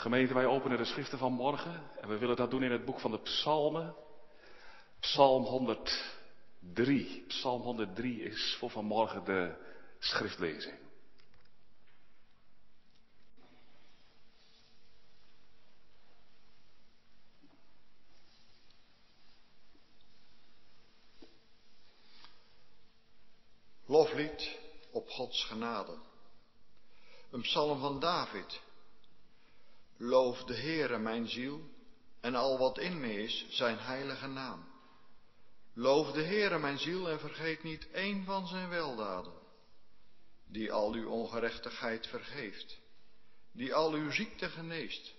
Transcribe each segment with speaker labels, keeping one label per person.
Speaker 1: Gemeente, wij openen de schriften van morgen en we willen dat doen in het boek van de Psalmen. Psalm 103. Psalm 103 is voor vanmorgen de schriftlezing.
Speaker 2: Loflied op Gods genade. Een psalm van David. Loof de Heere mijn ziel en al wat in me is zijn heilige naam. Loof de Heere mijn ziel en vergeet niet één van zijn weldaden. Die al uw ongerechtigheid vergeeft. Die al uw ziekte geneest.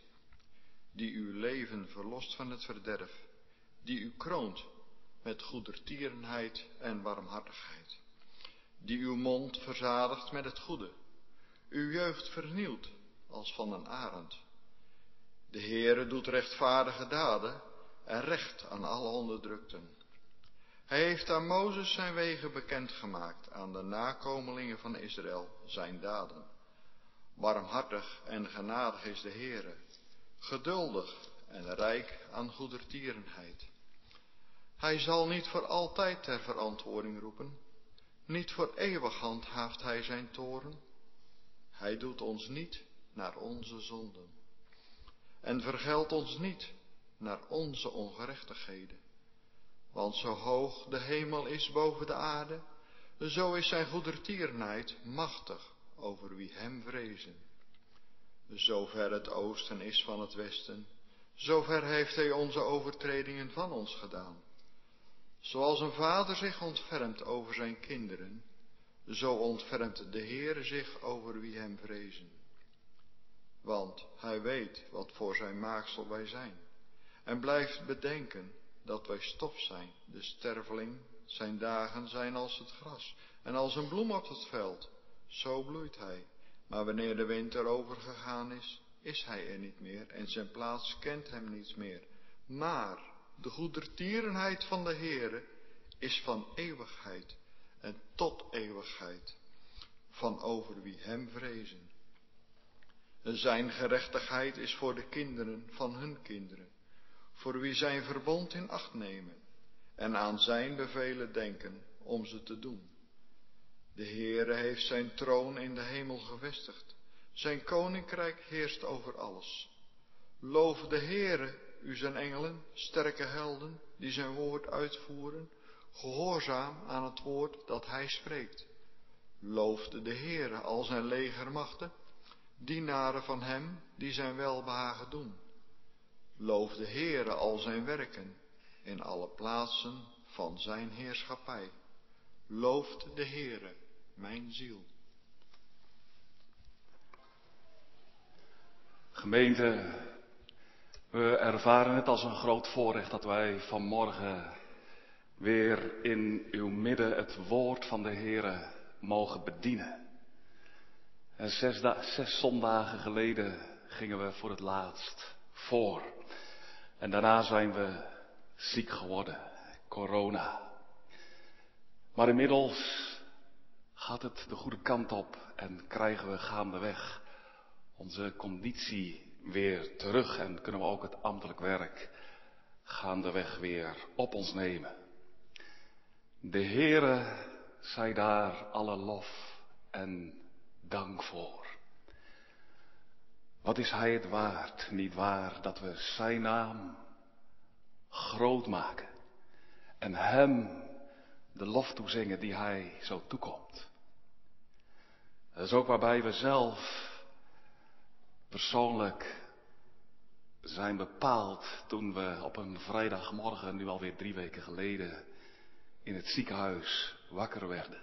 Speaker 2: Die uw leven verlost van het verderf. Die u kroont met goedertierenheid en warmhartigheid. Die uw mond verzadigt met het goede. Uw jeugd vernieuwt als van een arend de Heere doet rechtvaardige daden en recht aan alle onderdrukten. Hij heeft aan Mozes zijn wegen bekendgemaakt, aan de nakomelingen van Israël zijn daden. Warmhartig en genadig is de Heere, geduldig en rijk aan goedertierenheid. Hij zal niet voor altijd ter verantwoording roepen, niet voor eeuwig handhaaft hij zijn toren. Hij doet ons niet naar onze zonden en vergeld ons niet naar onze ongerechtigheden. Want zo hoog de hemel is boven de aarde, zo is zijn goedertierenheid machtig over wie hem vrezen. Zover het oosten is van het westen, zover heeft hij onze overtredingen van ons gedaan. Zoals een vader zich ontfermt over zijn kinderen, zo ontfermt de Heer zich over wie hem vrezen. Want hij weet wat voor zijn maaksel wij zijn. En blijft bedenken dat wij stof zijn, de sterveling. Zijn dagen zijn als het gras en als een bloem op het veld. Zo bloeit hij. Maar wanneer de winter overgegaan is, is hij er niet meer en zijn plaats kent hem niets meer. Maar de goedertierenheid van de Heere is van eeuwigheid en tot eeuwigheid, van over wie hem vrezen. Zijn gerechtigheid is voor de kinderen van hun kinderen, voor wie zijn verbond in acht nemen en aan zijn bevelen denken om ze te doen. De Heere heeft zijn troon in de hemel gevestigd, zijn koninkrijk heerst over alles. Loof de Heere, u zijn engelen, sterke helden, die zijn woord uitvoeren, gehoorzaam aan het woord dat hij spreekt. Loofde de Heere al zijn legermachten, dienaren van hem die zijn welbehagen doen. Loof de Heere al zijn werken in alle plaatsen van zijn heerschappij. Looft de Heere mijn ziel.
Speaker 1: Gemeente, we ervaren het als een groot voorrecht dat wij vanmorgen weer in uw midden het woord van de Heere mogen bedienen. Zes, zes zondagen geleden gingen we voor het laatst voor. En daarna zijn we ziek geworden. Corona. Maar inmiddels gaat het de goede kant op en krijgen we gaandeweg onze conditie weer terug en kunnen we ook het ambtelijk werk gaandeweg weer op ons nemen. De Heere zij daar alle lof en dank voor. Wat is Hij het waard, niet waar, dat we Zijn naam groot maken en Hem de lof toezingen die Hij zo toekomt. Dat is ook waarbij we zelf persoonlijk zijn bepaald toen we op een vrijdagmorgen, nu alweer drie weken geleden, in het ziekenhuis wakker werden.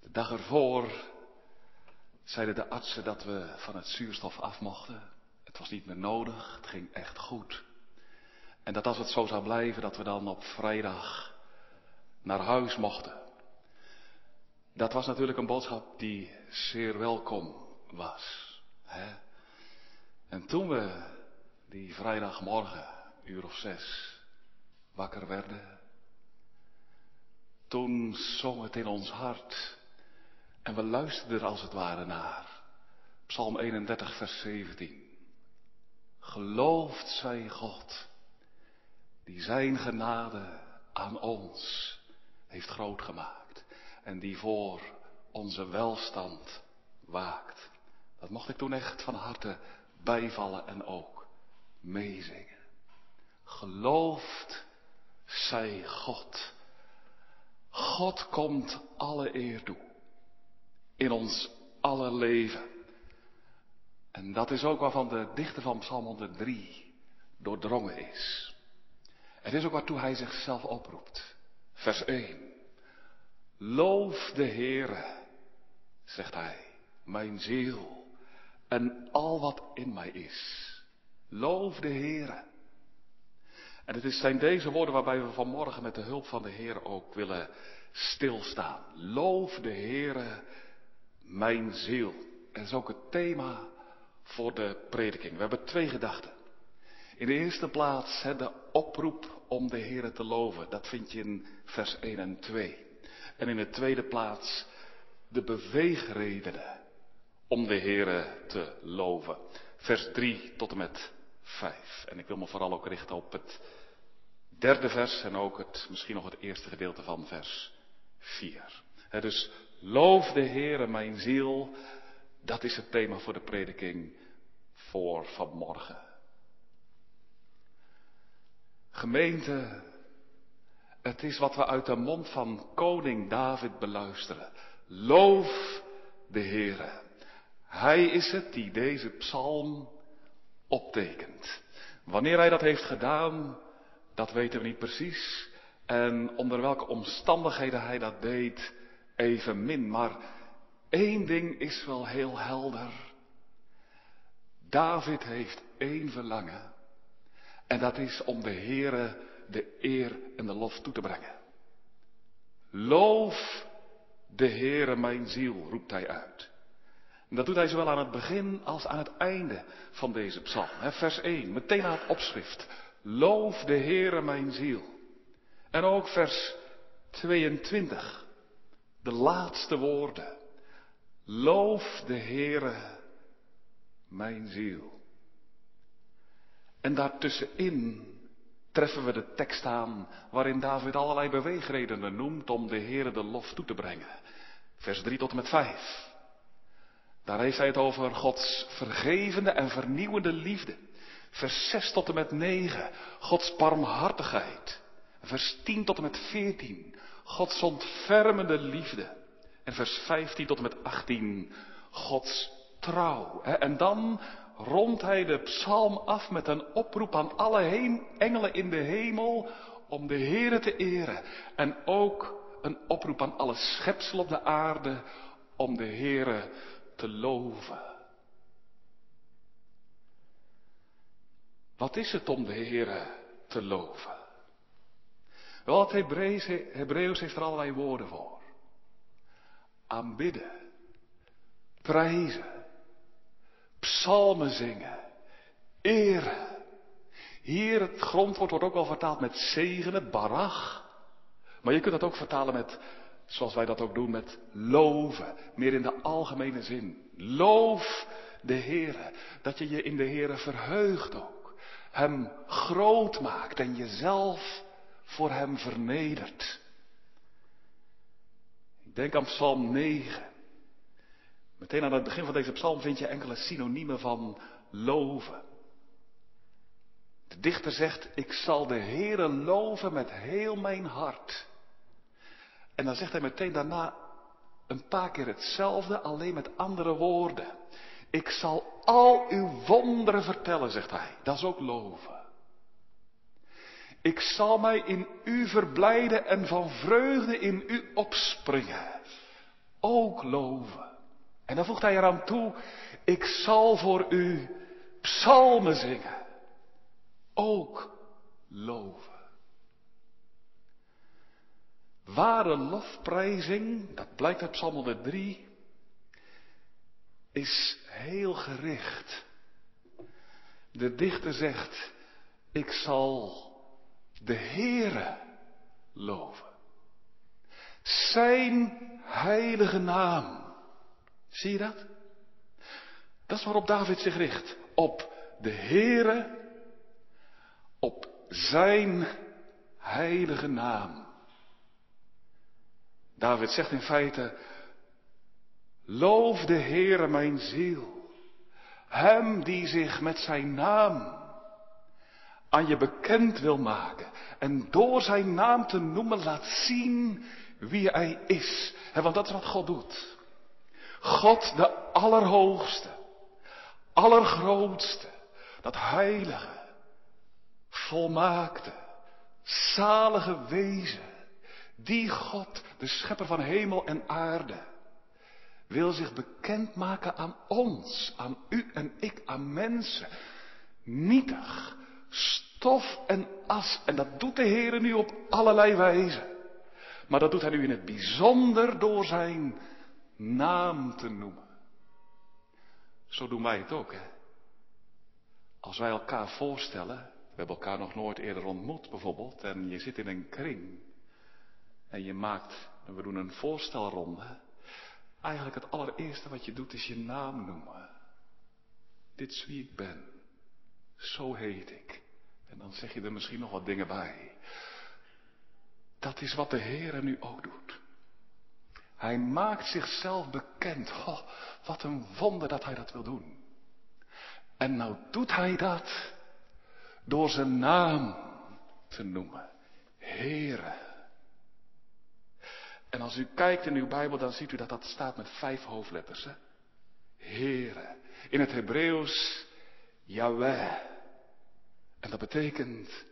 Speaker 1: De dag ervoor zeiden de artsen dat we van het zuurstof af mochten. Het was niet meer nodig, het ging echt goed. En dat als het zo zou blijven, dat we dan op vrijdag naar huis mochten. Dat was natuurlijk een boodschap die zeer welkom was. Hè? En toen we die vrijdagmorgen, uur of zes, wakker werden, toen zong het in ons hart en we luisterden er als het ware naar. Psalm 31, vers 17. Geloofd zij God, die zijn genade aan ons heeft groot gemaakt en die voor onze welstand waakt. Dat mocht ik toen echt van harte bijvallen en ook meezingen. Geloofd zij God. God komt alle eer toe. In ons alle leven. En dat is ook waarvan de dichter van Psalm 103 doordrongen is. Het is ook waartoe hij zichzelf oproept. Vers 1. Loof de Heere, zegt hij, mijn ziel en al wat in mij is. Loof de Heere. En het zijn deze woorden waarbij we vanmorgen met de hulp van de Heer ook willen stilstaan. Loof de Heere, mijn ziel. En dat is ook het thema voor de prediking. We hebben twee gedachten. In de eerste plaats de oproep om de Heere te loven. Dat vind je in vers 1 en 2. En in de tweede plaats de beweegredenen om de Heere te loven. Vers 3 tot en met 5. En ik wil me vooral ook richten op het derde vers en ook het, misschien nog het eerste gedeelte van vers 4. dus loof de Heere mijn ziel. Dat is het thema voor de prediking voor vanmorgen. Gemeente, het is wat we uit de mond van koning David beluisteren. Loof de Heere. Hij is het die deze psalm optekent. Wanneer hij dat heeft gedaan, dat weten we niet precies. En onder welke omstandigheden hij dat deed, evenmin. Maar één ding is wel heel helder. David heeft één verlangen. En dat is om de Heere de eer en de lof toe te brengen. Loof de Heere mijn ziel, roept hij uit. En dat doet hij zowel aan het begin als aan het einde van deze psalm. Vers 1, meteen aan het opschrift. Loof de Heere mijn ziel. En ook vers 22, de laatste woorden. Loof de Heere mijn ziel. En daartussenin treffen we de tekst aan waarin David allerlei beweegredenen noemt om de Heere de lof toe te brengen. Vers 3 tot en met 5. Daar heeft hij het over Gods vergevende en vernieuwende liefde. Vers 6 tot en met 9, Gods barmhartigheid. Vers 10 tot en met 14, Gods ontfermende liefde. En vers 15 tot en met 18, Gods trouw. En dan rondt hij de psalm af met een oproep aan alle engelen in de hemel om de Heere te eren. En ook een oproep aan alle schepsel op de aarde om de Heere te loven. Wat is het om de Heere te loven? Wel, het Hebreeuws heeft er allerlei woorden voor. Aanbidden, prijzen, psalmen zingen, eren. Hier het grondwoord wordt ook wel vertaald met zegenen, barach. Maar je kunt dat ook vertalen met Zoals wij dat ook doen met loven. Meer in de algemene zin. Loof de Heere. Dat je je in de Heere verheugt ook. Hem groot maakt en jezelf voor Hem vernedert. Ik denk aan Psalm 9. Meteen aan het begin van deze psalm vind je enkele synoniemen van loven. De dichter zegt, ik zal de Heere loven met heel mijn hart. En dan zegt hij meteen daarna een paar keer hetzelfde, alleen met andere woorden. Ik zal al uw wonderen vertellen, zegt hij. Dat is ook loven. Ik zal mij in u verblijden en van vreugde in u opspringen. Ook loven. En dan voegt hij eraan toe, ik zal voor u psalmen zingen. Ook loven. Ware lofprijzing, dat blijkt uit Psalm 103, is heel gericht. De dichter zegt, ik zal de Heere loven. Zijn heilige naam. Zie je dat? Dat is waarop David zich richt. Op de Heere op zijn heilige naam. David zegt in feite, loof de Heere mijn ziel, hem die zich met zijn naam aan je bekend wil maken en door zijn naam te noemen laat zien wie hij is. want dat is wat God doet. God de Allerhoogste, Allergrootste, dat heilige, volmaakte, zalige wezen, die God, de schepper van hemel en aarde, wil zich bekendmaken aan ons, aan u en ik, aan mensen. Nietig, stof en as. En dat doet de Heer nu op allerlei wijzen. Maar dat doet hij nu in het bijzonder door zijn naam te noemen. Zo doen wij het ook, hè. Als wij elkaar voorstellen, we hebben elkaar nog nooit eerder ontmoet bijvoorbeeld, en je zit in een kring en je maakt, en we doen een voorstelronde. Eigenlijk het allereerste wat je doet is je naam noemen. Dit is wie ik ben. Zo heet ik. En dan zeg je er misschien nog wat dingen bij. Dat is wat de Heer nu ook doet. Hij maakt zichzelf bekend. Oh, wat een wonder dat hij dat wil doen. En nou doet hij dat door zijn naam te noemen. Heere. En als u kijkt in uw Bijbel, dan ziet u dat dat staat met vijf hoofdletters. Hè? Heere. In het Hebreeuws, Yahweh. En dat betekent,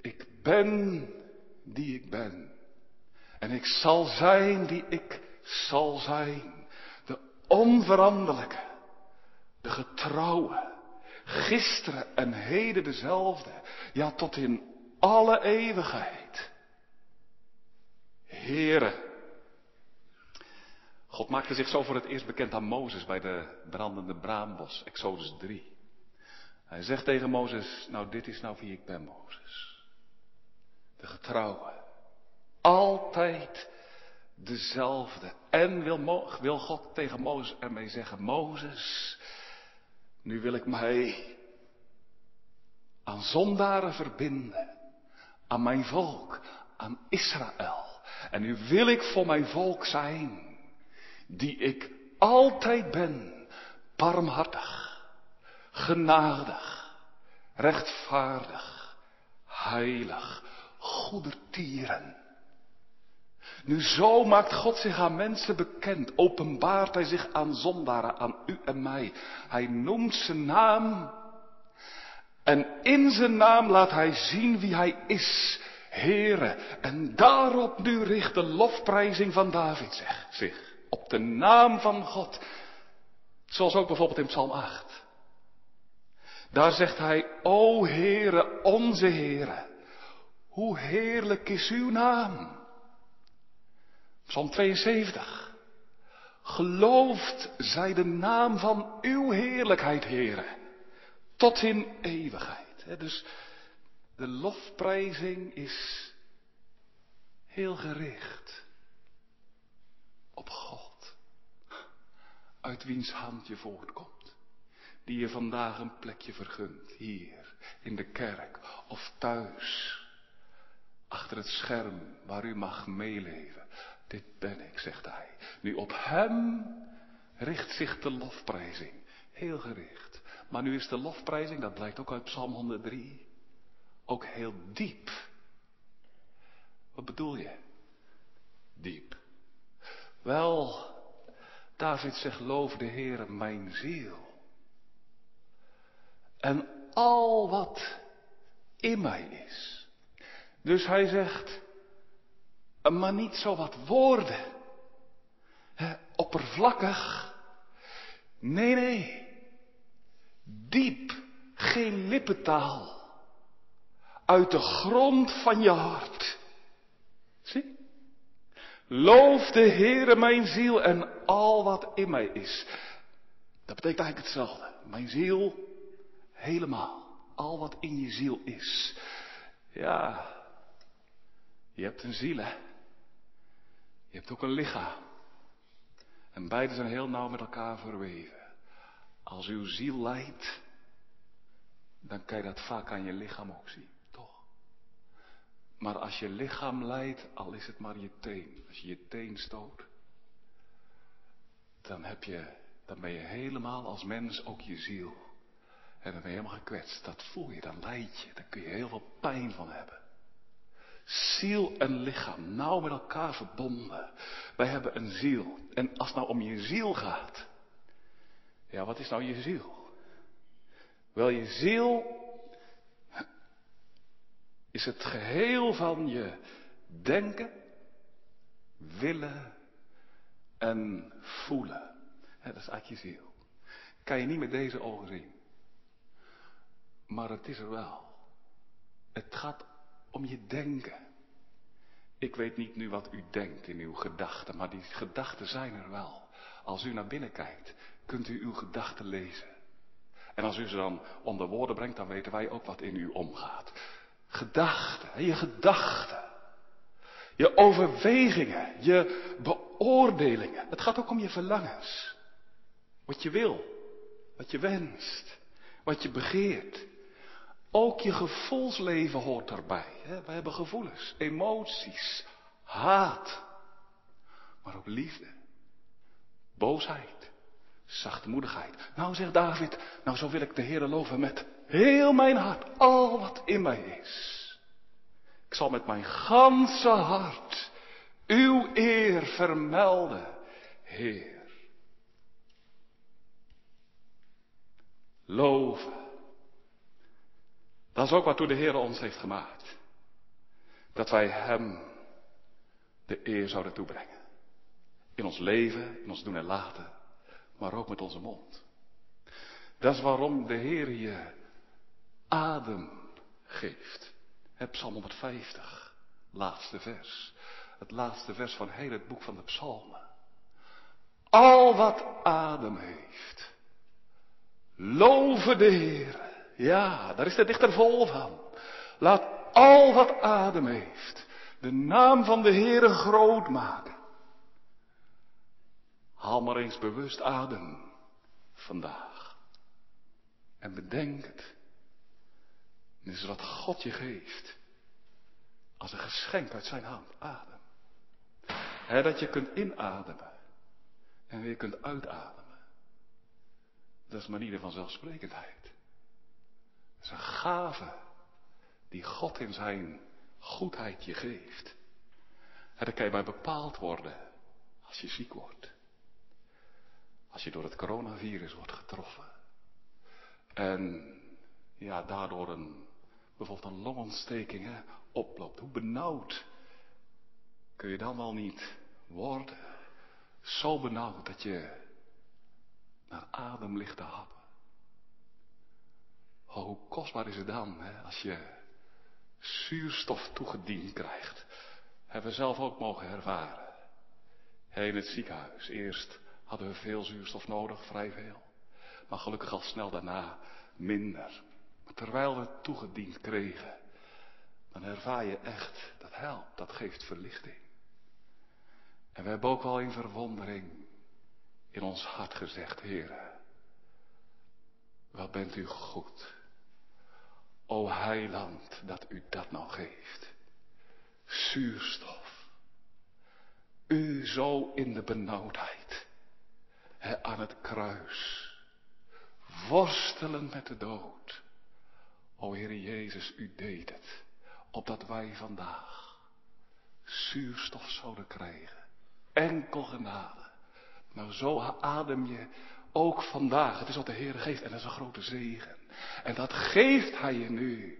Speaker 1: ik ben die ik ben. En ik zal zijn die ik zal zijn. De onveranderlijke, de getrouwe, gisteren en heden dezelfde. Ja, tot in alle eeuwigheid. Here. God maakte zich zo voor het eerst bekend aan Mozes bij de brandende braambos, Exodus 3. Hij zegt tegen Mozes, nou dit is nou wie ik ben, Mozes. De getrouwe. Altijd dezelfde. En wil, wil God tegen Mozes ermee zeggen, Mozes, nu wil ik mij aan zondaren verbinden. Aan mijn volk, aan Israël. En nu wil ik voor mijn volk zijn, die ik altijd ben, barmhartig genadig, rechtvaardig, heilig, goedertieren. Nu zo maakt God zich aan mensen bekend, openbaart Hij zich aan zondaren, aan u en mij. Hij noemt zijn naam en in zijn naam laat Hij zien wie Hij is, Heere. En daarop nu richt de lofprijzing van David zich, op de naam van God. Zoals ook bijvoorbeeld in Psalm 8. Daar zegt hij, O Heere, onze Heere, hoe heerlijk is uw naam. Psalm 72. Geloofd zij de naam van uw heerlijkheid, Heere, tot in eeuwigheid. Dus de lofprijzing is heel gericht op God, uit wiens hand je voortkomt die je vandaag een plekje vergunt, hier, in de kerk of thuis, achter het scherm waar u mag meeleven. Dit ben ik, zegt hij. Nu op hem richt zich de lofprijzing, heel gericht. Maar nu is de lofprijzing, dat blijkt ook uit Psalm 103, ook heel diep. Wat bedoel je? Diep. Wel, David zegt, loof de Heer mijn ziel en al wat in mij is. Dus hij zegt, maar niet zo wat woorden, hè, oppervlakkig. Nee, nee, diep, geen lippentaal, uit de grond van je hart. Zie? Loof de Heere mijn ziel en al wat in mij is. Dat betekent eigenlijk hetzelfde. Mijn ziel, Helemaal. Al wat in je ziel is. Ja, je hebt een ziel, hè. Je hebt ook een lichaam. En beide zijn heel nauw met elkaar verweven. Als uw ziel lijdt, dan kan je dat vaak aan je lichaam ook zien, toch? Maar als je lichaam lijdt, al is het maar je teen, als je je teen stoot, dan heb je, dan ben je helemaal als mens ook je ziel. En dan ben je helemaal gekwetst. Dat voel je, dan leid je, daar kun je heel veel pijn van hebben. Ziel en lichaam, nauw met elkaar verbonden. Wij hebben een ziel. En als het nou om je ziel gaat. Ja, wat is nou je ziel? Wel, je ziel is het geheel van je denken, willen en voelen. dat is eigenlijk je ziel. Kan je niet met deze ogen zien. Maar het is er wel. Het gaat om je denken. Ik weet niet nu wat u denkt in uw gedachten, maar die gedachten zijn er wel. Als u naar binnen kijkt, kunt u uw gedachten lezen. En als u ze dan onder woorden brengt, dan weten wij ook wat in u omgaat. Gedachten, je gedachten. Je overwegingen, je beoordelingen. Het gaat ook om je verlangens. Wat je wil, wat je wenst, wat je begeert. Ook je gevoelsleven hoort daarbij. We hebben gevoelens, emoties, haat, maar ook liefde, boosheid, zachtmoedigheid. Nou zegt David, nou zo wil ik de Heer loven met heel mijn hart, al wat in mij is. Ik zal met mijn ganse hart uw eer vermelden, Heer. Loven. Dat is ook waartoe de Heer ons heeft gemaakt. Dat wij Hem de eer zouden toebrengen. In ons leven, in ons doen en laten, maar ook met onze mond. Dat is waarom de Heer je adem geeft. Psalm 150, laatste vers. Het laatste vers van het boek van de psalmen. Al wat adem heeft, loven de Heer. Ja, daar is de dichter vol van. Laat al wat adem heeft, de naam van de Heere groot maken. Haal maar eens bewust adem vandaag. En bedenk het. Dit is wat God je geeft. Als een geschenk uit zijn hand. Adem. Dat je kunt inademen. En weer kunt uitademen. Dat is manier van zelfsprekendheid. Dat is een gave die God in zijn goedheid je geeft. En daar kan je bij bepaald worden als je ziek wordt. Als je door het coronavirus wordt getroffen. En ja, daardoor een, bijvoorbeeld een longontsteking hè, oploopt. Hoe benauwd kun je dan wel niet worden? Zo benauwd dat je naar adem ligt te happen. Oh, hoe kostbaar is het dan hè, als je zuurstof toegediend krijgt. Hebben we zelf ook mogen ervaren. In het ziekenhuis. Eerst hadden we veel zuurstof nodig, vrij veel. Maar gelukkig al snel daarna minder. Maar terwijl we toegediend kregen, dan ervaar je echt, dat helpt, dat geeft verlichting. En we hebben ook wel in verwondering in ons hart gezegd, heren, wat bent u goed. O heiland, dat u dat nou geeft. Zuurstof. U zo in de benauwdheid. He, aan het kruis. Worstelen met de dood. O Heer Jezus, u deed het. Opdat wij vandaag zuurstof zouden krijgen. Enkel genade. Nou, zo adem je ook vandaag. Het is wat de Heer geeft en dat is een grote zegen. En dat geeft Hij je nu.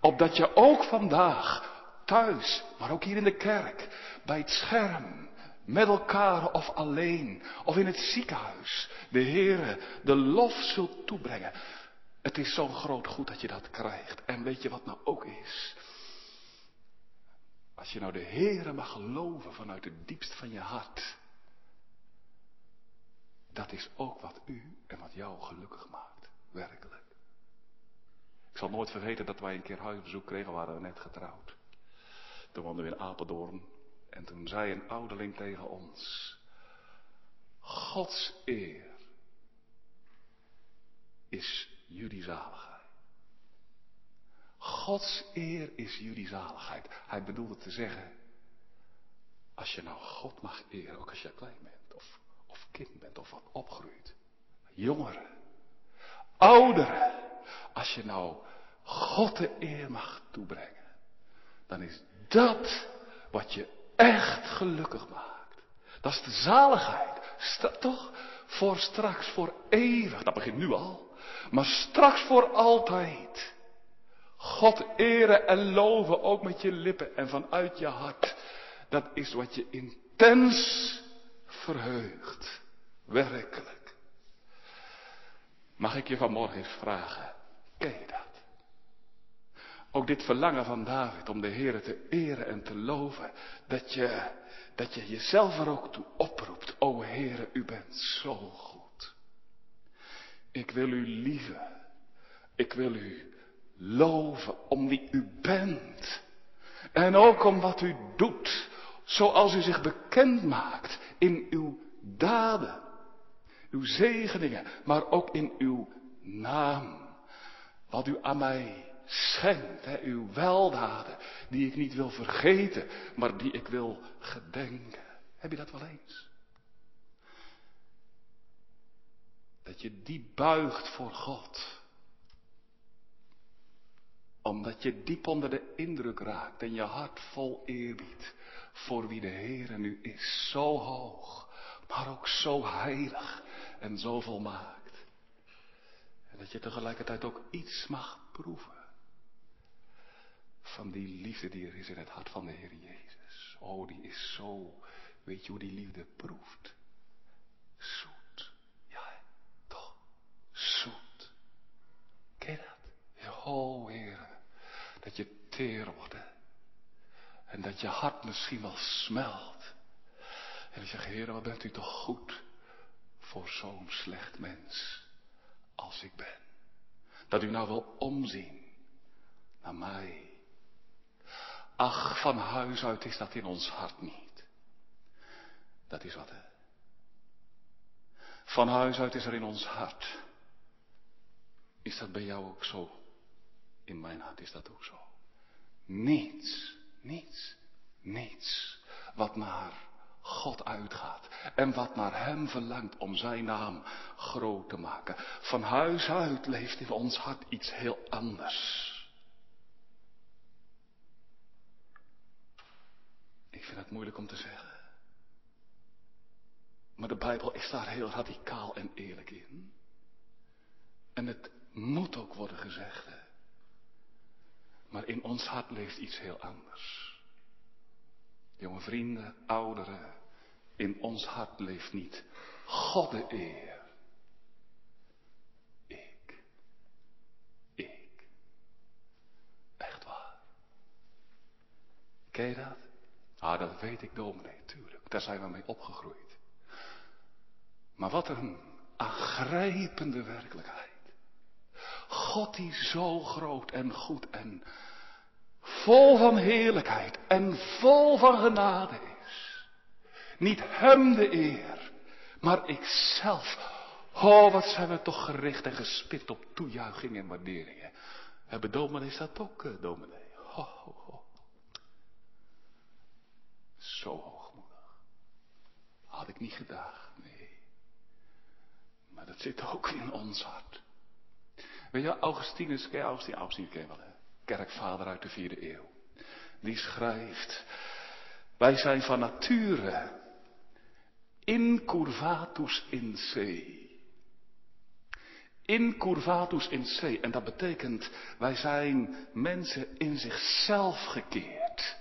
Speaker 1: Opdat je ook vandaag thuis, maar ook hier in de kerk, bij het scherm, met elkaar of alleen, of in het ziekenhuis, de Heere de lof zult toebrengen. Het is zo'n groot goed dat je dat krijgt. En weet je wat nou ook is? Als je nou de Heere mag geloven vanuit het diepst van je hart. Dat is ook wat u en wat jou gelukkig maakt. Werkelijk. Ik zal nooit vergeten dat wij een keer huisbezoek kregen, we waren net getrouwd. Toen woonden we in Apeldoorn. En toen zei een ouderling tegen ons. Gods eer is jullie zalig. Gods eer is jullie zaligheid. Hij bedoelde te zeggen, als je nou God mag eren, ook als je klein bent, of kind bent, of wat opgroeit. Jongeren, ouderen, als je nou God de eer mag toebrengen, dan is dat wat je echt gelukkig maakt. Dat is de zaligheid. toch? Voor straks, voor eeuwig. Dat begint nu al. Maar straks voor altijd. God eren en loven, ook met je lippen en vanuit je hart. Dat is wat je intens verheugt. Werkelijk. Mag ik je vanmorgen vragen, ken je dat? Ook dit verlangen van David om de Heer te eren en te loven, dat je, dat je jezelf er ook toe oproept. O Heere, u bent zo goed. Ik wil u lieven. Ik wil u loven om wie u bent. En ook om wat u doet, zoals u zich bekend maakt in uw daden, uw zegeningen, maar ook in uw naam. Wat u aan mij schenkt, uw weldaden, die ik niet wil vergeten, maar die ik wil gedenken. Heb je dat wel eens? Dat je die buigt voor God. Omdat je diep onder de indruk raakt en je hart vol eerbied voor wie de Heere nu is. Zo hoog, maar ook zo heilig en zo volmaakt. En dat je tegelijkertijd ook iets mag proeven van die liefde die er is in het hart van de Heer Jezus. Oh, die is zo, weet je hoe die liefde proeft? Zoet. Ja, toch? Zoet. Ken je dat? Oh, Heer, dat je teer wordt? En dat je hart misschien wel smelt. En je zegt, Heer, wat bent u toch goed voor zo'n slecht mens als ik ben. Dat u nou wil omzien naar mij Ach, van huis uit is dat in ons hart niet. Dat is wat, hè. Van huis uit is er in ons hart. Is dat bij jou ook zo? In mijn hart is dat ook zo. Niets, niets, niets wat naar God uitgaat en wat naar Hem verlangt om Zijn naam groot te maken. Van huis uit leeft in ons hart iets heel anders. Ik vind het moeilijk om te zeggen. Maar de Bijbel is daar heel radicaal en eerlijk in. En het moet ook worden gezegd. Maar in ons hart leeft iets heel anders. Jonge vrienden, ouderen, in ons hart leeft niet God de eer. Ik. Ik. Echt waar. Ken je dat? Ah, dat weet ik dominee, tuurlijk. Daar zijn we mee opgegroeid. Maar wat een aangrijpende werkelijkheid. God die zo groot en goed en vol van heerlijkheid en vol van genade is. Niet hem de eer, maar ikzelf. Oh, wat zijn we toch gericht en gespit op toejuiching en waarderingen. Hebben dominees dat ook, eh, dominee? Oh, oh, oh. Zo hoogmoedig. Had ik niet gedacht, nee. Maar dat zit ook in ons hart. Weet je, Augustinus, ken je Augustinus? Augustinus ken wel, hè? Kerkvader uit de vierde eeuw. Die schrijft, wij zijn van nature incurvatus in se. Incurvatus in se. En dat betekent, wij zijn mensen in zichzelf gekeerd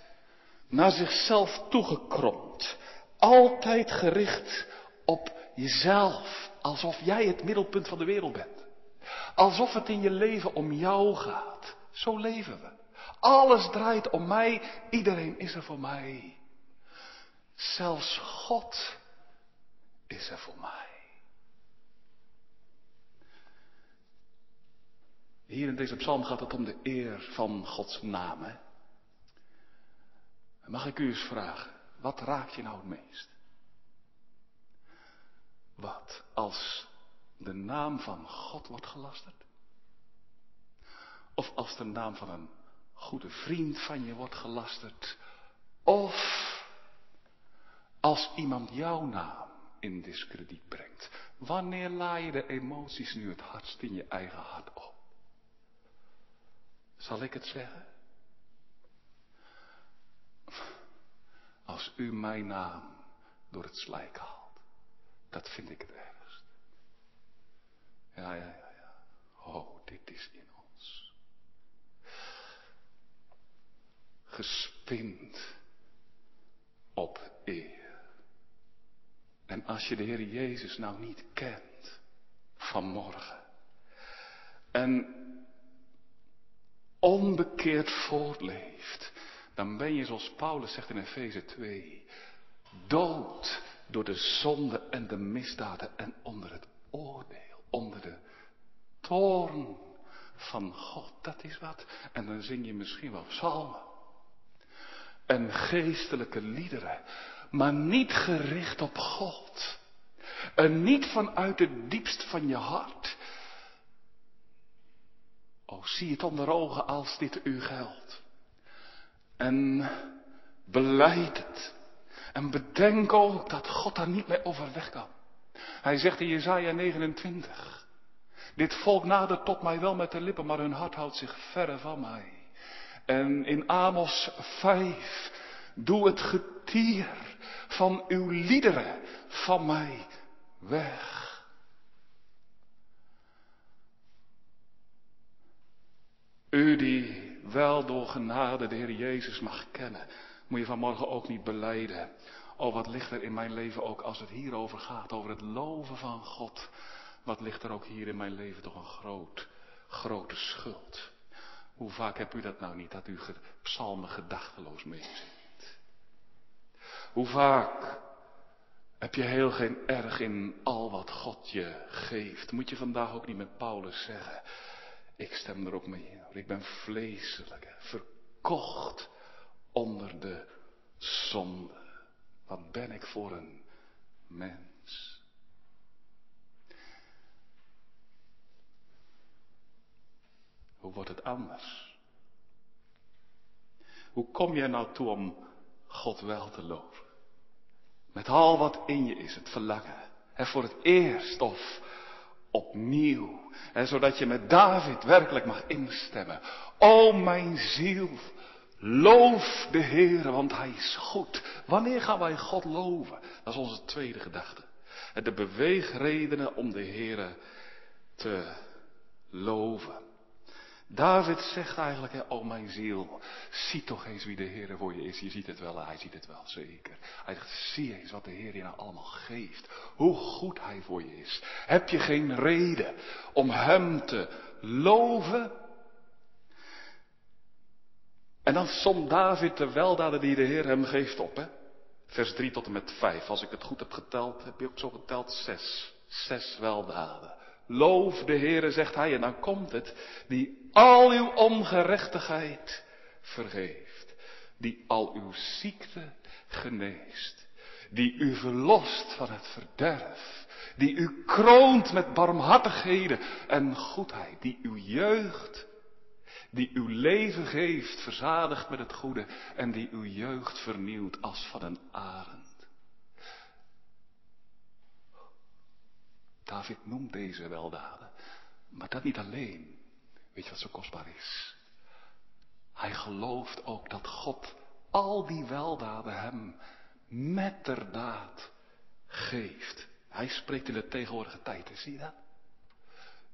Speaker 1: naar zichzelf toegekromd. Altijd gericht op jezelf. Alsof jij het middelpunt van de wereld bent. Alsof het in je leven om jou gaat. Zo leven we. Alles draait om mij. Iedereen is er voor mij. Zelfs God is er voor mij. Hier in deze psalm gaat het om de eer van Gods naam. Mag ik u eens vragen, wat raakt je nou het meest? Wat als de naam van God wordt gelasterd? Of als de naam van een goede vriend van je wordt gelasterd. Of als iemand jouw naam in discrediet brengt. Wanneer laai je de emoties nu het hardst in je eigen hart op? Zal ik het zeggen? Als u mijn naam door het slijk haalt, dat vind ik het ergst. Ja, ja, ja, ja. Oh, dit is in ons. Gespind op eer. En als je de Heer Jezus nou niet kent vanmorgen en onbekeerd voortleeft, dan ben je zoals Paulus zegt in Efeze 2, dood door de zonde en de misdaden en onder het oordeel, onder de toorn van God. Dat is wat. En dan zing je misschien wel psalmen en geestelijke liederen maar niet gericht op God. En niet vanuit het diepst van je hart. Oh, zie het onder ogen als dit u geldt. En beleid het. En bedenk ook dat God daar niet mee overweg kan. Hij zegt in Jezaja 29. Dit volk nadert tot mij wel met de lippen, maar hun hart houdt zich verre van mij. En in Amos 5. Doe het getier van uw liederen van mij weg. U die wel door genade de Heer Jezus mag kennen, moet je vanmorgen ook niet beleiden. Oh, wat ligt er in mijn leven ook als het hierover gaat, over het loven van God. Wat ligt er ook hier in mijn leven toch een groot, grote schuld. Hoe vaak hebt u dat nou niet, dat u psalmen gedachteloos meezit? Hoe vaak heb je heel geen erg in al wat God je geeft? Moet je vandaag ook niet met Paulus zeggen. Ik stem er ook mee. Ik ben vleeselijk, verkocht onder de zonde. Wat ben ik voor een mens? Hoe wordt het anders? Hoe kom jij nou toe om God wel te loven? Met al wat in je is, het verlangen. En voor het eerst of opnieuw. En zodat je met David werkelijk mag instemmen. O mijn ziel, loof de Heer, want Hij is goed. Wanneer gaan wij God loven? Dat is onze tweede gedachte. De beweegredenen om de Heer te loven. David zegt eigenlijk, oh mijn ziel, zie toch eens wie de Heer voor je is. Je ziet het wel, hij ziet het wel, zeker. Hij zegt, zie eens wat de Heer je nou allemaal geeft. Hoe goed hij voor je is. Heb je geen reden om hem te loven? En dan somt David de weldaden die de Heer hem geeft op, hè. Vers 3 tot en met 5. Als ik het goed heb geteld, heb je ook zo geteld zes. Zes weldaden. Loof de Heere, zegt hij, en dan komt het, die al uw ongerechtigheid vergeeft, die al uw ziekte geneest, die u verlost van het verderf, die u kroont met barmhartigheden en goedheid, die uw jeugd, die uw leven geeft, verzadigd met het goede en die uw jeugd vernieuwt als van een arend. David noemt deze weldaden. Maar dat niet alleen. Weet je wat zo kostbaar is? Hij gelooft ook dat God al die weldaden hem metterdaad geeft. Hij spreekt in de tegenwoordige tijd, zie je dat?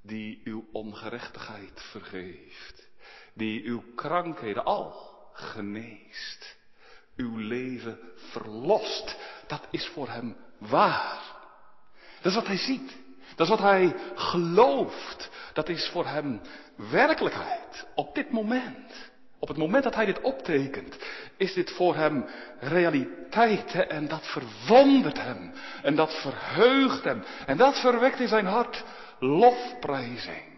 Speaker 1: Die uw ongerechtigheid vergeeft. Die uw krankheden al geneest. Uw leven verlost. Dat is voor hem waar. Dat is wat hij ziet. Dat is wat hij gelooft. Dat is voor hem werkelijkheid. Op dit moment. Op het moment dat hij dit optekent, is dit voor hem realiteit. En dat verwondert hem. En dat verheugt hem. En dat verwekt in zijn hart lofprijzing.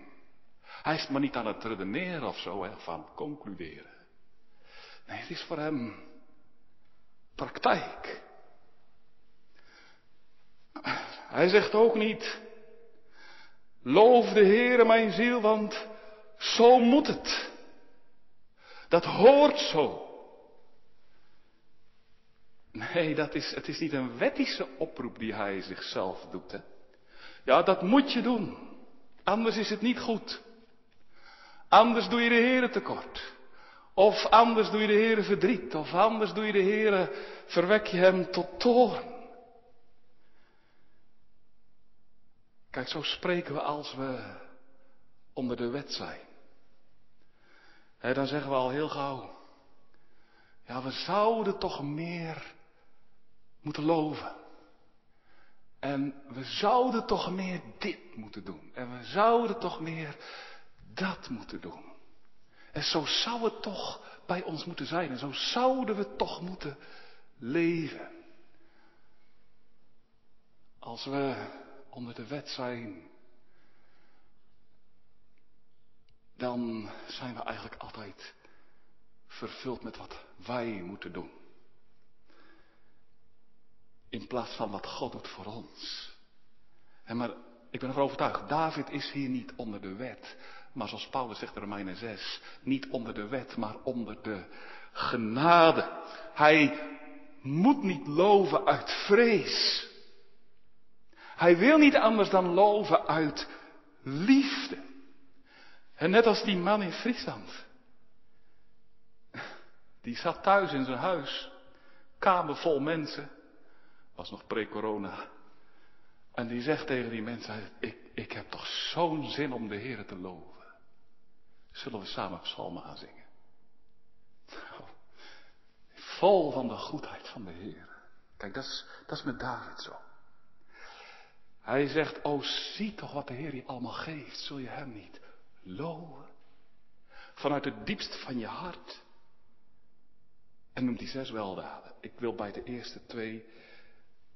Speaker 1: Hij is maar niet aan het redeneren of zo, van concluderen. Nee, het is voor hem praktijk. Hij zegt ook niet, loof de Heere mijn ziel, want zo moet het. Dat hoort zo. Nee, dat is, het is niet een wettische oproep die hij zichzelf doet. Hè? Ja, dat moet je doen. Anders is het niet goed. Anders doe je de Heer tekort. Of anders doe je de Heer verdriet. Of anders doe je de Heer, verwek je hem tot toorn. Kijk, zo spreken we als we onder de wet zijn. dan zeggen we al heel gauw. Ja, we zouden toch meer moeten loven. En we zouden toch meer dit moeten doen. En we zouden toch meer dat moeten doen. En zo zou het toch bij ons moeten zijn. En zo zouden we toch moeten leven. Als we onder de wet zijn, dan zijn we eigenlijk altijd vervuld met wat wij moeten doen. In plaats van wat God doet voor ons. En maar ik ben ervan overtuigd, David is hier niet onder de wet. Maar zoals Paulus zegt in Romeinen 6, niet onder de wet, maar onder de genade. Hij moet niet loven uit vrees. Hij wil niet anders dan loven uit liefde. En net als die man in Friesland. Die zat thuis in zijn huis, kamer vol mensen. Was nog pre-corona. En die zegt tegen die mensen, ik, ik heb toch zo'n zin om de Heer te loven. Zullen we samen psalmen aanzingen? Nou, vol van de goedheid van de Heer. Kijk, dat is, dat is met David zo. Hij zegt, oh zie toch wat de Heer je allemaal geeft. Zul je hem niet loven? Vanuit het diepst van je hart. En noemt die zes weldaden. Ik wil bij de eerste twee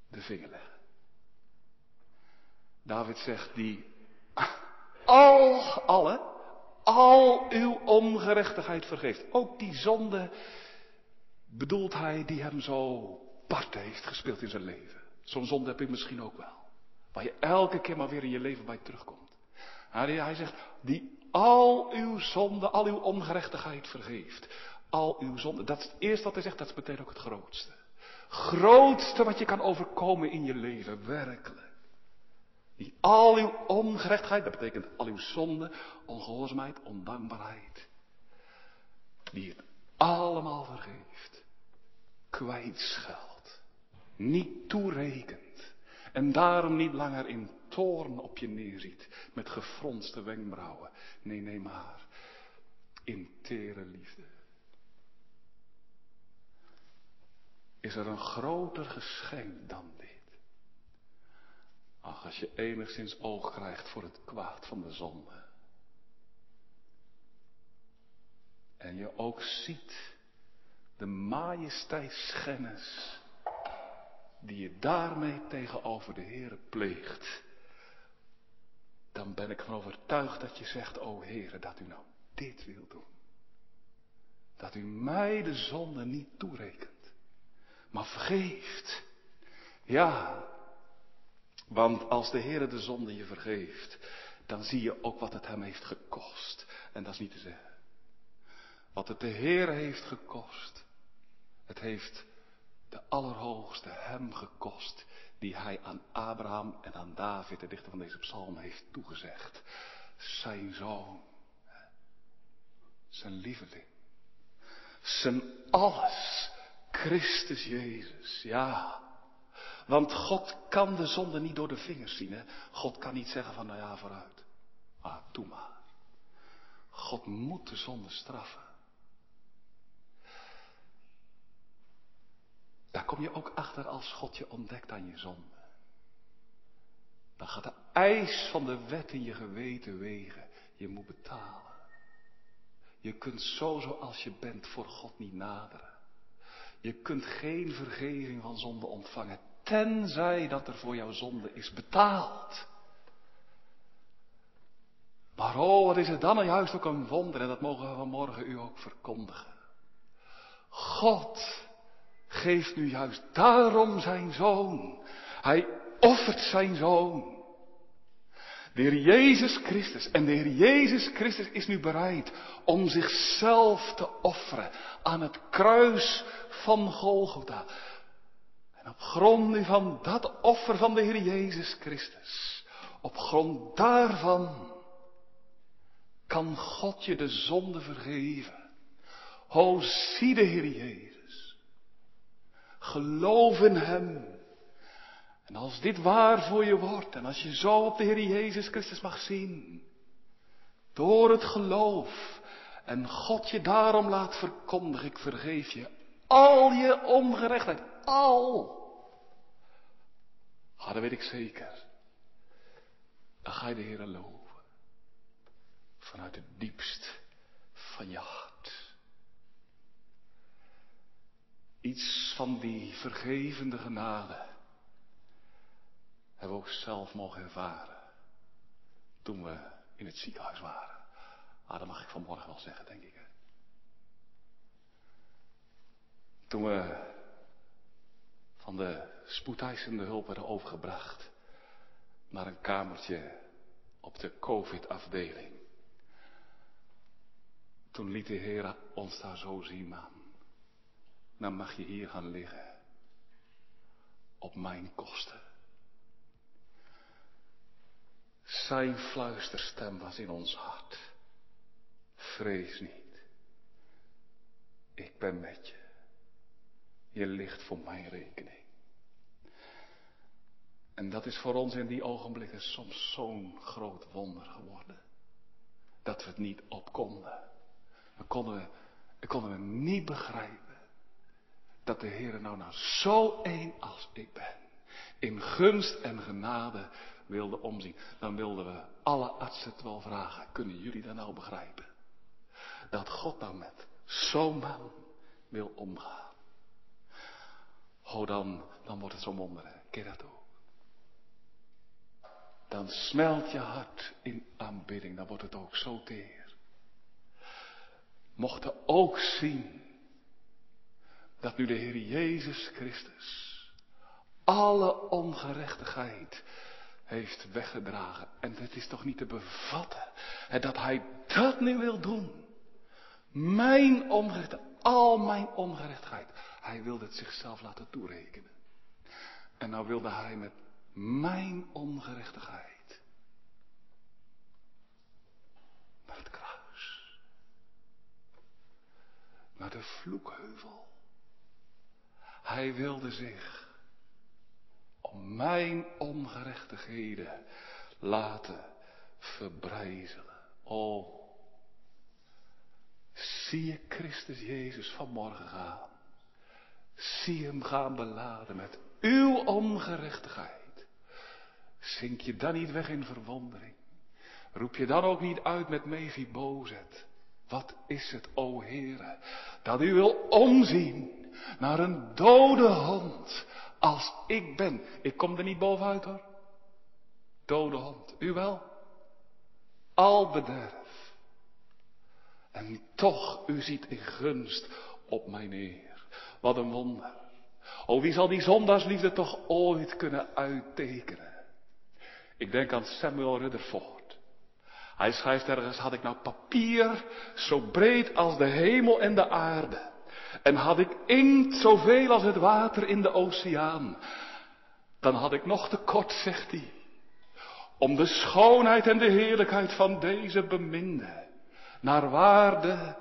Speaker 1: de vinger leggen. David zegt die al, alle, al uw ongerechtigheid vergeeft. Ook die zonde bedoelt hij die hem zo parten heeft gespeeld in zijn leven. Zo'n zonde heb ik misschien ook wel. Waar je elke keer maar weer in je leven bij terugkomt. Hij zegt, die al uw zonde, al uw ongerechtigheid vergeeft. Al uw zonde. Dat is het eerste wat hij zegt, dat is meteen ook het grootste. Grootste wat je kan overkomen in je leven, werkelijk. Die al uw ongerechtigheid, dat betekent al uw zonde, ongehoorzaamheid, ondankbaarheid. Die het allemaal vergeeft. Kwijtscheld. Niet toerekent. En daarom niet langer in toorn op je neerziet. Met gefronste wenkbrauwen. Nee, nee maar. In tere liefde. Is er een groter geschenk dan dit? Ach, als je enigszins oog krijgt voor het kwaad van de zonde. En je ook ziet de majesteitsschennis die je daarmee tegenover de Heere pleegt. Dan ben ik van overtuigd dat je zegt, o Heere, dat u nou dit wil doen. Dat u mij de zonde niet toerekent, maar vergeeft. Ja, want als de Heer de zonde je vergeeft, dan zie je ook wat het hem heeft gekost. En dat is niet te zeggen. Wat het de Heer heeft gekost, het heeft de Allerhoogste hem gekost, die hij aan Abraham en aan David, de dichter van deze psalm, heeft toegezegd. Zijn zoon, zijn lieveling, zijn alles, Christus Jezus, ja. Want God kan de zonde niet door de vingers zien. Hè? God kan niet zeggen van nou ja, vooruit. Ah, doe maar. God moet de zonde straffen. Daar kom je ook achter als God je ontdekt aan je zonde. Dan gaat de eis van de wet in je geweten wegen. Je moet betalen. Je kunt zo zoals je bent voor God niet naderen. Je kunt geen vergeving van zonde ontvangen tenzij dat er voor jouw zonde is betaald. Maar oh, wat is het dan juist ook een wonder en dat mogen we vanmorgen u ook verkondigen. God geeft nu juist daarom zijn zoon. Hij offert zijn zoon. De Heer Jezus Christus. En de Heer Jezus Christus is nu bereid om zichzelf te offeren aan het kruis van Golgotha. En op grond van dat offer van de Heer Jezus Christus, op grond daarvan kan God je de zonde vergeven. O, zie de Heer Jezus. Geloof in Hem. En als dit waar voor je wordt en als je zo op de Heer Jezus Christus mag zien, door het geloof en God je daarom laat verkondigen, ik vergeef je al je ongerechtheid, al. Ah, dat weet ik zeker. Dan ga je de Heer loven. Vanuit het diepst van je hart. Iets van die vergevende genade hebben we ook zelf mogen ervaren. Toen we in het ziekenhuis waren. Ah, dat mag ik vanmorgen wel zeggen, denk ik. Hè? Toen we van de spoedeisende hulp werden overgebracht naar een kamertje op de COVID-afdeling. Toen liet de Heer ons daar zo zien, man. Dan mag je hier gaan liggen. Op mijn kosten. Zijn fluisterstem was in ons hart. Vrees niet. Ik ben met je. Je ligt voor mijn rekening. En dat is voor ons in die ogenblikken soms zo'n groot wonder geworden. Dat we het niet op konden. We konden, we konden we niet begrijpen. Dat de Heer nou nou zo één als ik ben. In gunst en genade wilde omzien. Dan wilden we alle artsen het wel vragen. Kunnen jullie dat nou begrijpen? Dat God nou met zo'n man wil omgaan. Oh, dan, dan wordt het zo wonder. Ken dat ook? Dan smelt je hart in aanbidding. Dan wordt het ook zo teer. Mochten ook zien dat nu de Heer Jezus Christus alle ongerechtigheid heeft weggedragen. En het is toch niet te bevatten hè, dat hij dat nu wil doen. Mijn ongerechtigheid, al mijn ongerechtigheid. Hij wilde het zichzelf laten toerekenen. En nou wilde hij met mijn ongerechtigheid naar het kruis. Naar de vloekheuvel. Hij wilde zich om mijn ongerechtigheden laten verbrijzelen. O, zie je Christus Jezus vanmorgen gaan. Zie hem gaan beladen met uw ongerechtigheid. Zink je dan niet weg in verwondering? Roep je dan ook niet uit met Mephibozet? Wat is het, o Heere, dat u wil omzien naar een dode hond als ik ben. Ik kom er niet bovenuit hoor. Dode hond. U wel? Al bederf. En toch, u ziet in gunst op mij neer. Wat een wonder. O, wie zal die zondaarsliefde toch ooit kunnen uittekenen? Ik denk aan Samuel Rutherford. Hij schrijft ergens, had ik nou papier zo breed als de hemel en de aarde. En had ik inkt zoveel als het water in de oceaan, dan had ik nog te kort, zegt hij, om de schoonheid en de heerlijkheid van deze beminde naar waarde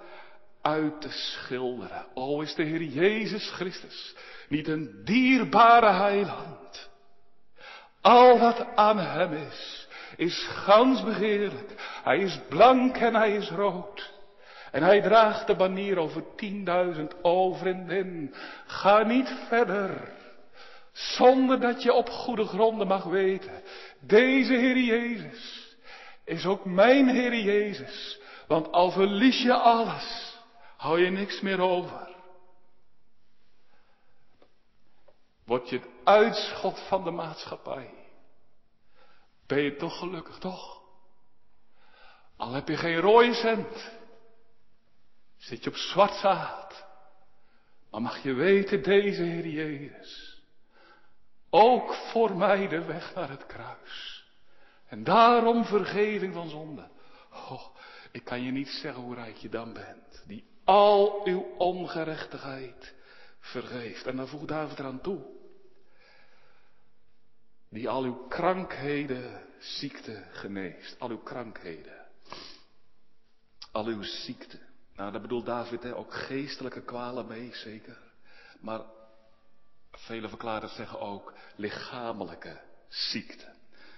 Speaker 1: uit te schilderen. O is de Heer Jezus Christus niet een dierbare heiland? Al wat aan hem is, is gans begeerlijk. Hij is blank en hij is rood. En hij draagt de banier over tienduizend in. Ga niet verder. Zonder dat je op goede gronden mag weten. Deze Heer Jezus is ook mijn Heer Jezus. Want al verlies je alles, hou je niks meer over. Word je het uitschot van de maatschappij. Ben je toch gelukkig, toch? Al heb je geen rode cent. Zit je op zwart zaad. Maar mag je weten, deze Heer Jezus. Ook voor mij de weg naar het kruis. En daarom vergeving van zonde. Ik kan je niet zeggen hoe rijk je dan bent. Die al uw ongerechtigheid vergeeft. En dan voegt David eraan toe. Die al uw krankheden, ziekte geneest. Al uw krankheden. Al uw ziekte. Nou, daar bedoelt David hè, ook geestelijke kwalen mee, zeker. Maar vele verklaarders zeggen ook lichamelijke ziekte.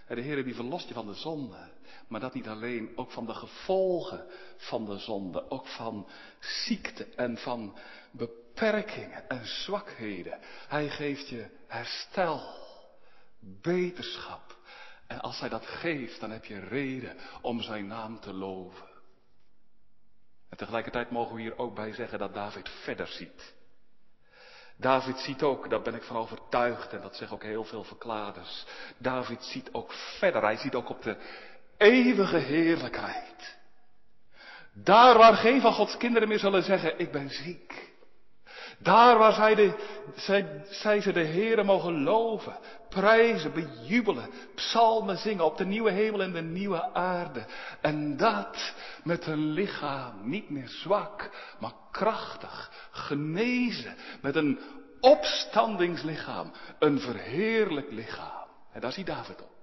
Speaker 1: De Heer die verlost je van de zonde. Maar dat niet alleen, ook van de gevolgen van de zonde. Ook van ziekte en van beperkingen en zwakheden. Hij geeft je herstel, beterschap. En als hij dat geeft, dan heb je reden om zijn naam te loven. En tegelijkertijd mogen we hier ook bij zeggen dat David verder ziet. David ziet ook, daar ben ik van overtuigd, en dat zeggen ook heel veel verklaarders. David ziet ook verder, hij ziet ook op de eeuwige heerlijkheid. Daar waar geen van Gods kinderen meer zullen zeggen, ik ben ziek. Daar waar zij, de, zij, zij ze de Heeren mogen loven, prijzen, bejubelen, psalmen zingen op de nieuwe hemel en de nieuwe aarde. En dat met een lichaam niet meer zwak, maar krachtig, genezen, met een opstandingslichaam, een verheerlijk lichaam. En daar ziet David op.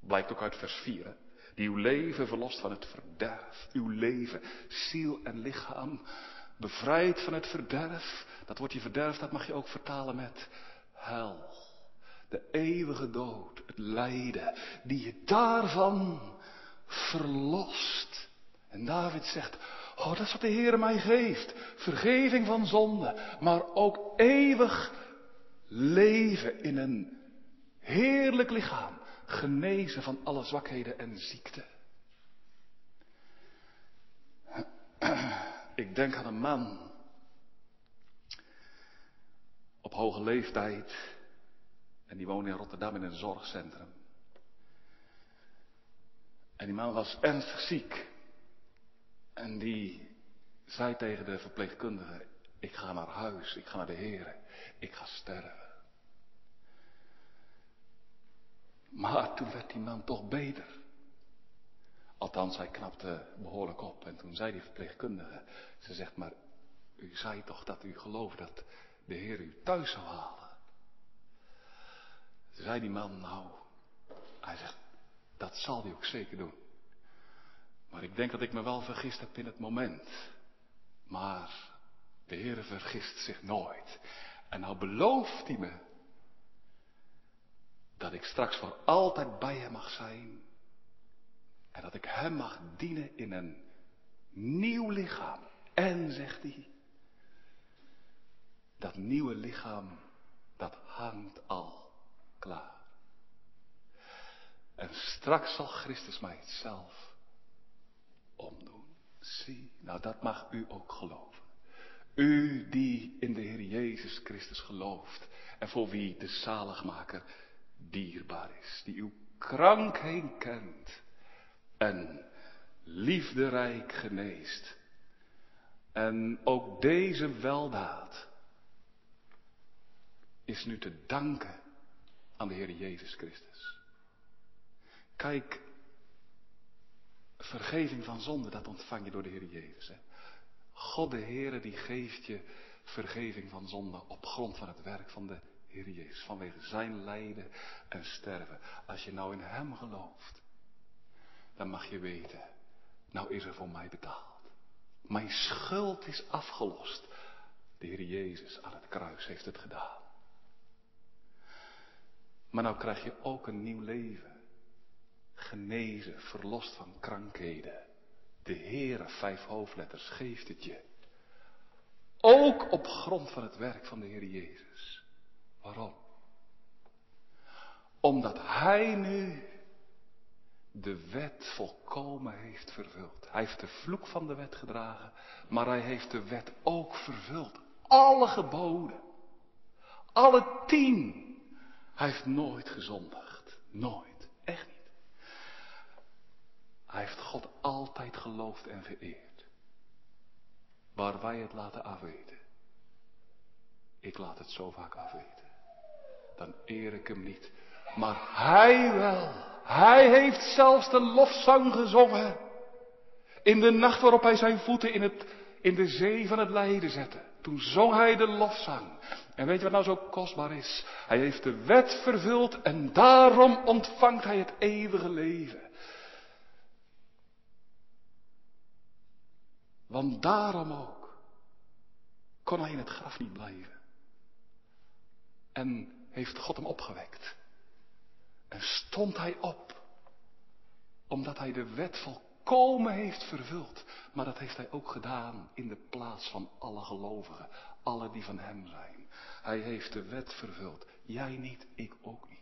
Speaker 1: Blijkt ook uit vers 4. Die uw leven verlost van het verderf. Uw leven, ziel en lichaam bevrijd van het verderf. Dat woordje verderf, dat mag je ook vertalen met hel. De eeuwige dood, het lijden, die je daarvan verlost. En David zegt, oh dat is wat de Heer mij geeft. Vergeving van zonde, maar ook eeuwig leven in een heerlijk lichaam. Genezen van alle zwakheden en ziekte. Ik denk aan een man op hoge leeftijd en die woonde in Rotterdam in een zorgcentrum. En die man was ernstig ziek. En die zei tegen de verpleegkundige, ik ga naar huis, ik ga naar de Heer, ik ga sterven. Maar toen werd die man toch beter. Althans, hij knapte behoorlijk op. En toen zei die verpleegkundige, ze zegt maar, u zei toch dat u geloofde dat de Heer u thuis zou halen. Zei die man, nou, hij zegt, dat zal hij ook zeker doen. Maar ik denk dat ik me wel vergist heb in het moment. Maar de Heer vergist zich nooit. En nou belooft hij me dat ik straks voor altijd bij hem mag zijn en dat ik Hem mag dienen in een nieuw lichaam. En, zegt hij, dat nieuwe lichaam, dat hangt al klaar. En straks zal Christus mij het zelf omdoen. Zie, nou dat mag u ook geloven. U die in de Heer Jezus Christus gelooft en voor wie de zaligmaker dierbaar is, die uw krankheid kent en liefderijk geneest. En ook deze weldaad is nu te danken aan de Heer Jezus Christus. Kijk, vergeving van zonde, dat ontvang je door de Heer Jezus. Hè? God de Heer die geeft je vergeving van zonde op grond van het werk van de Heer Jezus. Vanwege zijn lijden en sterven. Als je nou in Hem gelooft dan mag je weten, nou is er voor mij betaald. Mijn schuld is afgelost. De Heer Jezus aan het kruis heeft het gedaan. Maar nou krijg je ook een nieuw leven. Genezen, verlost van krankheden. De Heere, vijf hoofdletters, geeft het je. Ook op grond van het werk van de Heer Jezus. Waarom? Omdat Hij nu de wet volkomen heeft vervuld. Hij heeft de vloek van de wet gedragen, maar hij heeft de wet ook vervuld. Alle geboden. Alle tien. Hij heeft nooit gezondigd. Nooit. Echt niet. Hij heeft God altijd geloofd en vereerd. Waar wij het laten afweten. Ik laat het zo vaak afweten. Dan eer ik hem niet. Maar hij wel. Hij heeft zelfs de lofzang gezongen. In de nacht waarop hij zijn voeten in, het, in de zee van het lijden zette. Toen zong hij de lofzang. En weet je wat nou zo kostbaar is? Hij heeft de wet vervuld en daarom ontvangt hij het eeuwige leven. Want daarom ook kon hij in het graf niet blijven. En heeft God hem opgewekt. En stond hij op, omdat hij de wet volkomen heeft vervuld. Maar dat heeft hij ook gedaan in de plaats van alle gelovigen, alle die van hem zijn. Hij heeft de wet vervuld. Jij niet, ik ook niet.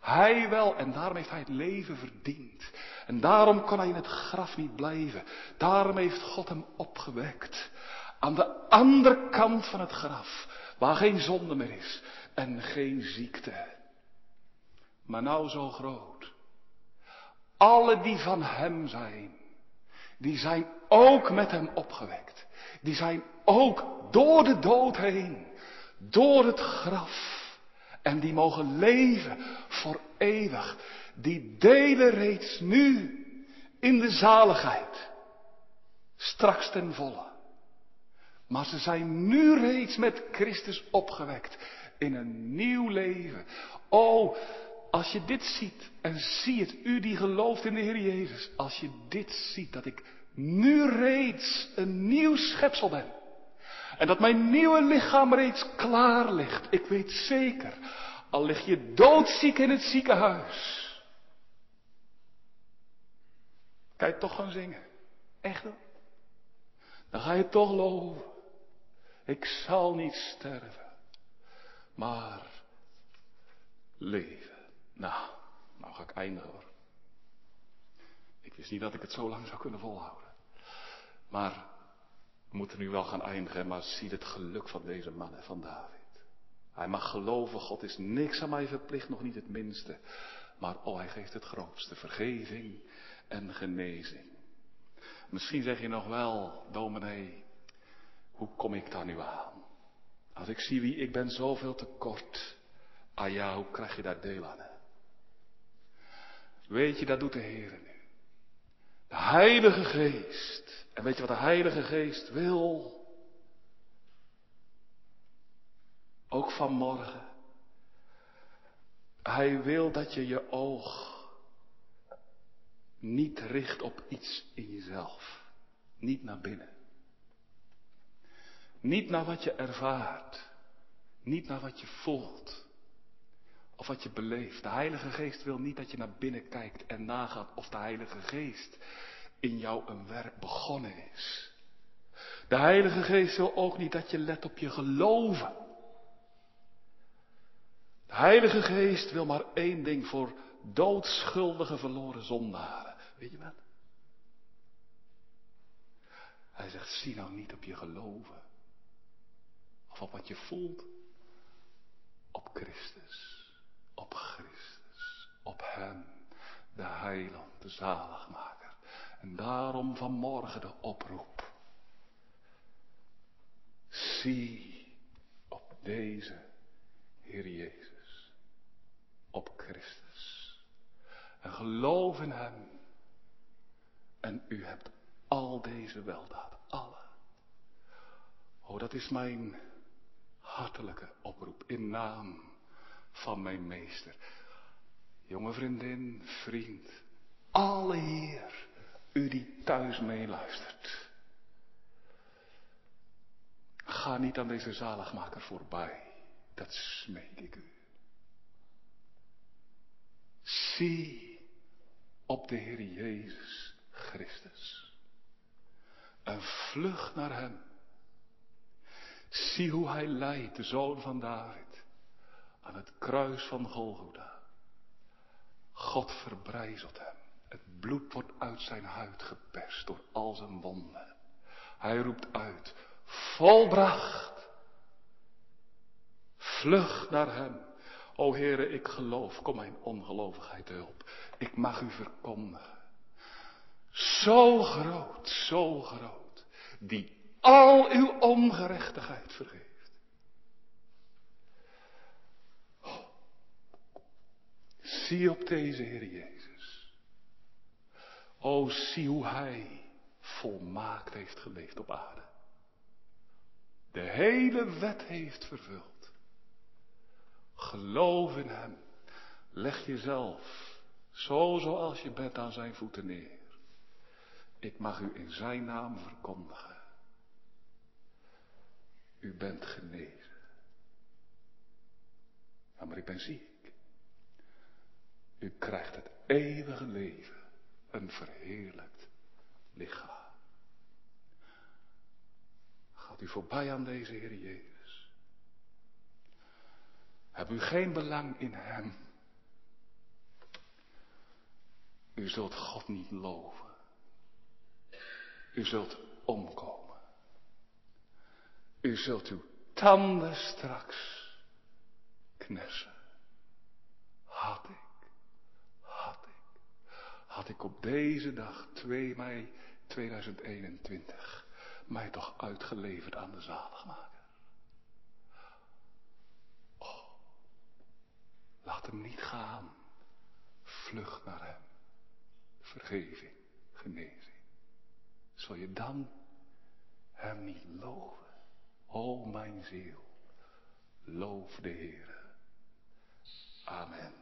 Speaker 1: Hij wel, en daarom heeft hij het leven verdiend. En daarom kan hij in het graf niet blijven. Daarom heeft God hem opgewekt. Aan de andere kant van het graf, waar geen zonde meer is en geen ziekte. Maar nou zo groot. Alle die van hem zijn, die zijn ook met hem opgewekt. Die zijn ook door de dood heen, door het graf. En die mogen leven voor eeuwig. Die delen reeds nu in de zaligheid. Straks ten volle. Maar ze zijn nu reeds met Christus opgewekt in een nieuw leven. Oh, als je dit ziet en zie het, u die gelooft in de Heer Jezus, als je dit ziet, dat ik nu reeds een nieuw schepsel ben. En dat mijn nieuwe lichaam reeds klaar ligt. Ik weet zeker, al lig je doodziek in het ziekenhuis. Kan je toch gaan zingen? Echt hoor. Dan ga je toch loven. Ik zal niet sterven, maar leven. Nou, nou ga ik eindigen hoor. Ik wist niet dat ik het zo lang zou kunnen volhouden. Maar we moeten nu wel gaan eindigen, maar zie het geluk van deze man en van David. Hij mag geloven, God is niks aan mij verplicht, nog niet het minste. Maar oh, hij geeft het grootste, vergeving en genezing. Misschien zeg je nog wel, dominee, hoe kom ik daar nu aan? Als ik zie wie ik ben, zoveel te kort. Ah ja, hoe krijg je daar deel aan? Weet je, dat doet de Heer nu. De Heilige Geest. En weet je wat de Heilige Geest wil? Ook vanmorgen. Hij wil dat je je oog niet richt op iets in jezelf. Niet naar binnen. Niet naar wat je ervaart. Niet naar wat je voelt. Of wat je beleeft. De Heilige Geest wil niet dat je naar binnen kijkt en nagaat of de Heilige Geest in jou een werk begonnen is. De Heilige Geest wil ook niet dat je let op je geloven. De Heilige Geest wil maar één ding voor doodschuldige verloren zondaren. Weet je wat? Hij zegt, zie nou niet op je geloven. Of op wat je voelt. Op Christus. Op Christus. Op Hem. De heiland, de zaligmaker. En daarom vanmorgen de oproep. Zie op deze Heer Jezus. Op Christus. En geloof in Hem. En u hebt al deze weldaad. Alle. Oh, dat is mijn hartelijke oproep in naam van mijn meester. Jonge vriendin, vriend, alle Heer, u die thuis meeluistert. Ga niet aan deze zaligmaker voorbij. Dat smeek ik u. Zie op de Heer Jezus Christus. En vlug naar Hem. Zie hoe Hij leidt, de Zoon van David, aan het kruis van Golgotha. God verbrijzelt Hem. Het bloed wordt uit zijn huid geperst door al zijn wonden. Hij roept uit, volbracht. Vlug naar hem. O Heere, ik geloof, kom mijn ongelovigheid hulp. Ik mag u verkondigen. Zo groot, zo groot, die al uw ongerechtigheid vergeeft. Zie op deze Heer Jezus. O, zie hoe Hij volmaakt heeft geleefd op aarde. De hele wet heeft vervuld. Geloof in Hem. Leg jezelf zo zoals je bent aan zijn voeten neer. Ik mag u in zijn naam verkondigen. U bent genezen. Ja, maar ik ben ziek. U krijgt het eeuwige leven, een verheerlijkt lichaam. Gaat u voorbij aan deze Heer Jezus? Heb u geen belang in Hem? U zult God niet loven. U zult omkomen. U zult uw tanden straks knessen. Had had ik op deze dag 2 mei 2021 mij toch uitgeleverd aan de zaligmaker. Oh, laat hem niet gaan. Vlucht naar hem. Vergeving, genezing. Zal je dan hem niet loven? O mijn ziel, loof de Heer. Amen.